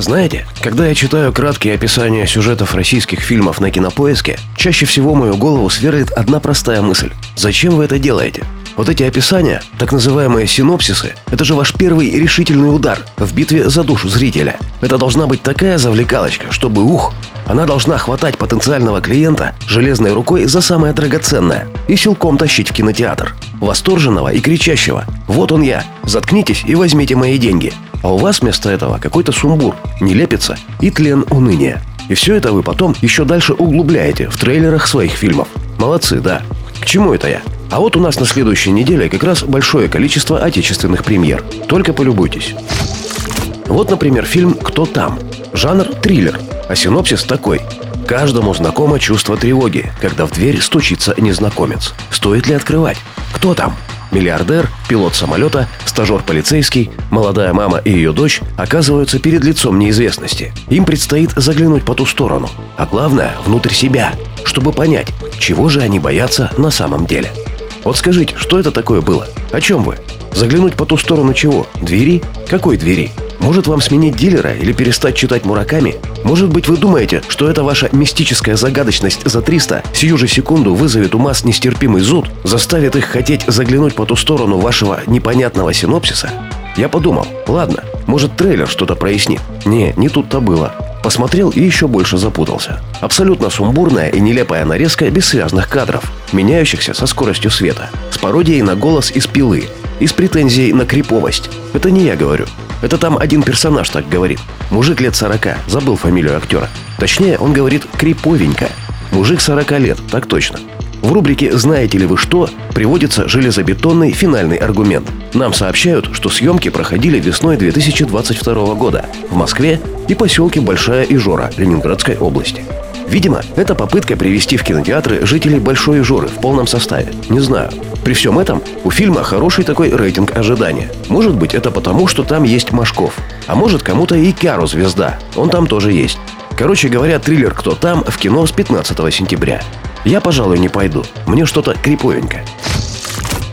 Знаете, когда я читаю краткие описания сюжетов российских фильмов на кинопоиске, чаще всего мою голову сверлит одна простая мысль. Зачем вы это делаете? Вот эти описания, так называемые синопсисы, это же ваш первый решительный удар в битве за душу зрителя. Это должна быть такая завлекалочка, чтобы ух, она должна хватать потенциального клиента железной рукой за самое драгоценное и силком тащить в кинотеатр. Восторженного и кричащего «Вот он я! Заткнитесь и возьмите мои деньги!» А у вас вместо этого какой-то сумбур, нелепица и тлен уныния. И все это вы потом еще дальше углубляете в трейлерах своих фильмов. Молодцы, да. К чему это я? А вот у нас на следующей неделе как раз большое количество отечественных премьер. Только полюбуйтесь. Вот, например, фильм «Кто там?». Жанр – триллер, а синопсис такой. Каждому знакомо чувство тревоги, когда в дверь стучится незнакомец. Стоит ли открывать? Кто там? Миллиардер, пилот самолета, стажер полицейский, молодая мама и ее дочь оказываются перед лицом неизвестности. Им предстоит заглянуть по ту сторону, а главное – внутрь себя, чтобы понять, чего же они боятся на самом деле. Вот скажите, что это такое было? О чем вы? Заглянуть по ту сторону чего? Двери? Какой двери? Может вам сменить дилера или перестать читать Мураками? Может быть вы думаете, что эта ваша мистическая загадочность за 300 сию же секунду вызовет у масс нестерпимый зуд, заставит их хотеть заглянуть по ту сторону вашего непонятного синопсиса? Я подумал, ладно, может трейлер что-то прояснит. Не, не тут-то было. Посмотрел и еще больше запутался. Абсолютно сумбурная и нелепая нарезка бессвязных кадров, меняющихся со скоростью света, с пародией на голос из пилы и с претензией на криповость. Это не я говорю. Это там один персонаж так говорит. Мужик лет 40, забыл фамилию актера. Точнее, он говорит «криповенько». Мужик 40 лет, так точно. В рубрике «Знаете ли вы что?» приводится железобетонный финальный аргумент. Нам сообщают, что съемки проходили весной 2022 года в Москве и поселке Большая Ижора Ленинградской области. Видимо, это попытка привести в кинотеатры жителей Большой Ижоры в полном составе. Не знаю. При всем этом у фильма хороший такой рейтинг ожидания. Может быть, это потому, что там есть Машков. А может, кому-то и Кяру звезда. Он там тоже есть. Короче говоря, триллер «Кто там» в кино с 15 сентября. Я, пожалуй, не пойду. Мне что-то криповенько.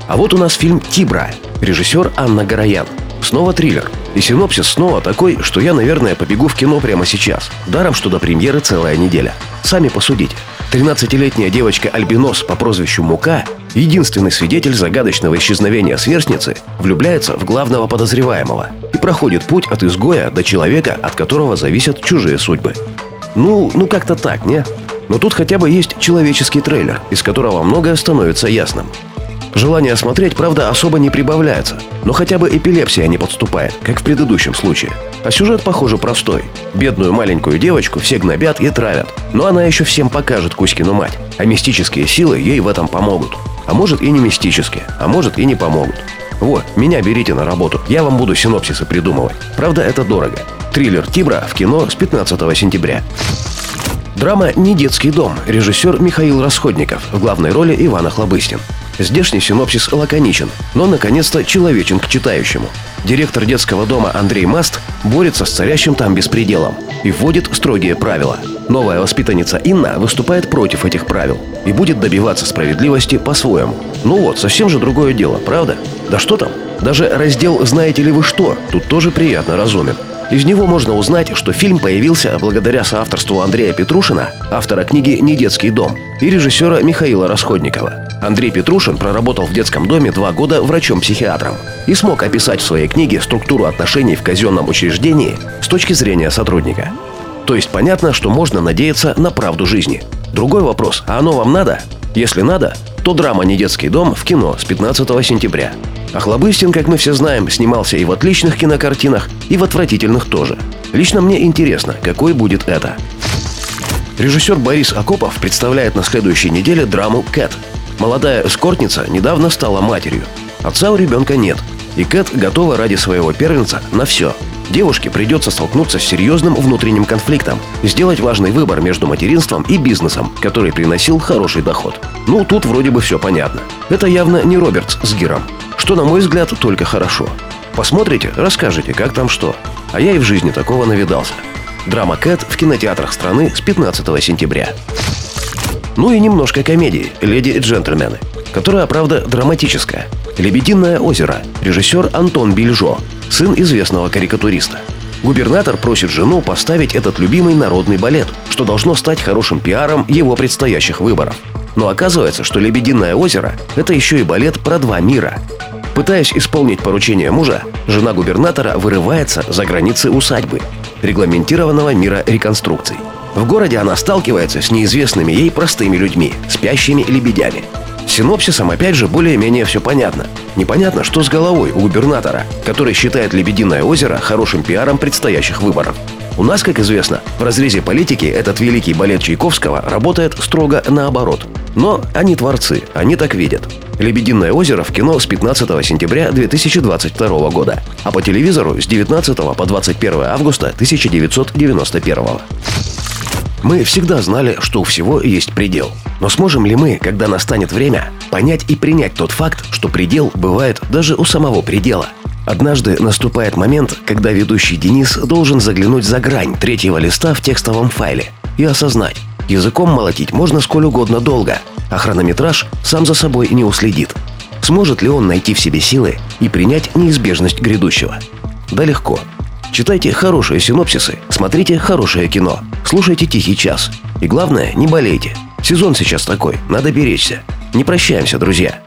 А вот у нас фильм «Тибра». Режиссер Анна Гороян. Снова триллер. И синопсис снова такой, что я, наверное, побегу в кино прямо сейчас. Даром, что до премьеры целая неделя. Сами посудите. 13-летняя девочка Альбинос по прозвищу Мука, единственный свидетель загадочного исчезновения сверстницы, влюбляется в главного подозреваемого и проходит путь от изгоя до человека, от которого зависят чужие судьбы. Ну, ну как-то так, не? Но тут хотя бы есть человеческий трейлер, из которого многое становится ясным. Желание смотреть, правда, особо не прибавляется, но хотя бы эпилепсия не подступает, как в предыдущем случае. А сюжет, похоже, простой. Бедную маленькую девочку все гнобят и травят, но она еще всем покажет Кузькину мать, а мистические силы ей в этом помогут. А может и не мистические, а может и не помогут. Вот, меня берите на работу, я вам буду синопсисы придумывать. Правда, это дорого. Триллер «Тибра» в кино с 15 сентября. Драма «Не детский дом». Режиссер Михаил Расходников. В главной роли Иван Охлобыстин. Здешний синопсис лаконичен, но наконец-то человечен к читающему. Директор детского дома Андрей Маст борется с царящим там беспределом и вводит строгие правила. Новая воспитанница Инна выступает против этих правил и будет добиваться справедливости по-своему. Ну вот, совсем же другое дело, правда? Да что там? Даже раздел «Знаете ли вы что?» тут тоже приятно разумен. Из него можно узнать, что фильм появился благодаря соавторству Андрея Петрушина, автора книги «Не детский дом», и режиссера Михаила Расходникова. Андрей Петрушин проработал в детском доме два года врачом-психиатром и смог описать в своей книге структуру отношений в казенном учреждении с точки зрения сотрудника. То есть понятно, что можно надеяться на правду жизни. Другой вопрос, а оно вам надо? Если надо, то драма «Не детский дом» в кино с 15 сентября. Охлобыстин, как мы все знаем, снимался и в отличных кинокартинах, и в отвратительных тоже. Лично мне интересно, какой будет это. Режиссер Борис Акопов представляет на следующей неделе драму «Кэт». Молодая эскортница недавно стала матерью. Отца у ребенка нет, и Кэт готова ради своего первенца на все. Девушке придется столкнуться с серьезным внутренним конфликтом, сделать важный выбор между материнством и бизнесом, который приносил хороший доход. Ну, тут вроде бы все понятно. Это явно не Робертс с Гиром, что, на мой взгляд, только хорошо. Посмотрите, расскажете, как там что. А я и в жизни такого навидался. Драма «Кэт» в кинотеатрах страны с 15 сентября. Ну и немножко комедии «Леди и джентльмены», которая, правда, драматическая. «Лебединое озеро», режиссер Антон Бельжо, сын известного карикатуриста. Губернатор просит жену поставить этот любимый народный балет, что должно стать хорошим пиаром его предстоящих выборов. Но оказывается, что «Лебединое озеро» — это еще и балет про два мира. Пытаясь исполнить поручение мужа, жена губернатора вырывается за границы усадьбы, регламентированного мира реконструкций. В городе она сталкивается с неизвестными ей простыми людьми, спящими лебедями – синопсисом опять же более-менее все понятно. Непонятно, что с головой у губернатора, который считает Лебединое озеро хорошим пиаром предстоящих выборов. У нас, как известно, в разрезе политики этот великий балет Чайковского работает строго наоборот. Но они творцы, они так видят. «Лебединое озеро» в кино с 15 сентября 2022 года, а по телевизору с 19 по 21 августа 1991. Мы всегда знали, что у всего есть предел. Но сможем ли мы, когда настанет время, понять и принять тот факт, что предел бывает даже у самого предела? Однажды наступает момент, когда ведущий Денис должен заглянуть за грань третьего листа в текстовом файле и осознать, языком молотить можно сколь угодно долго, а хронометраж сам за собой не уследит. Сможет ли он найти в себе силы и принять неизбежность грядущего? Да легко. Читайте хорошие синопсисы, смотрите хорошее кино, слушайте «Тихий час». И главное, не болейте. Сезон сейчас такой, надо беречься. Не прощаемся, друзья.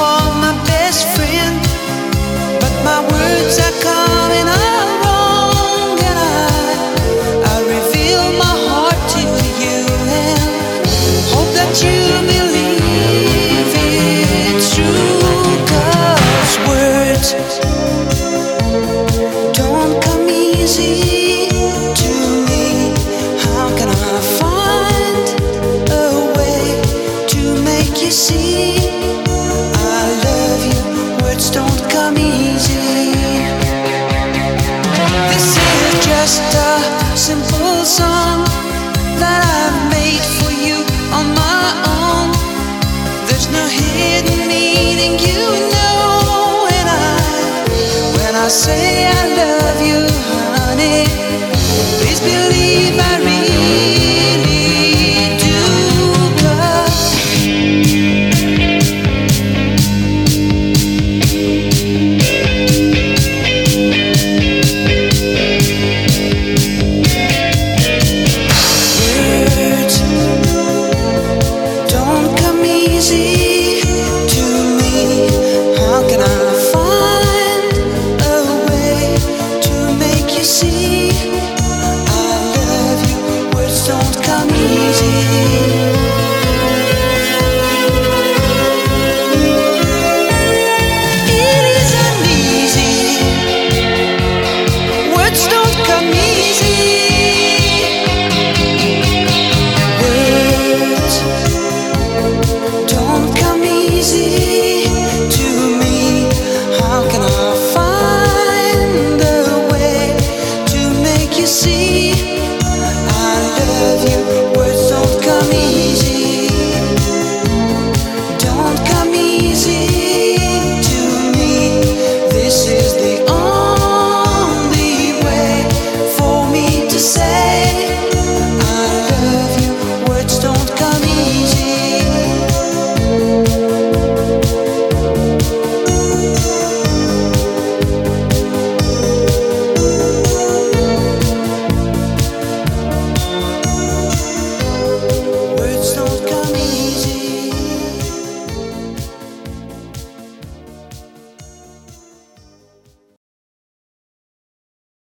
melodies my best friend. But my words are 心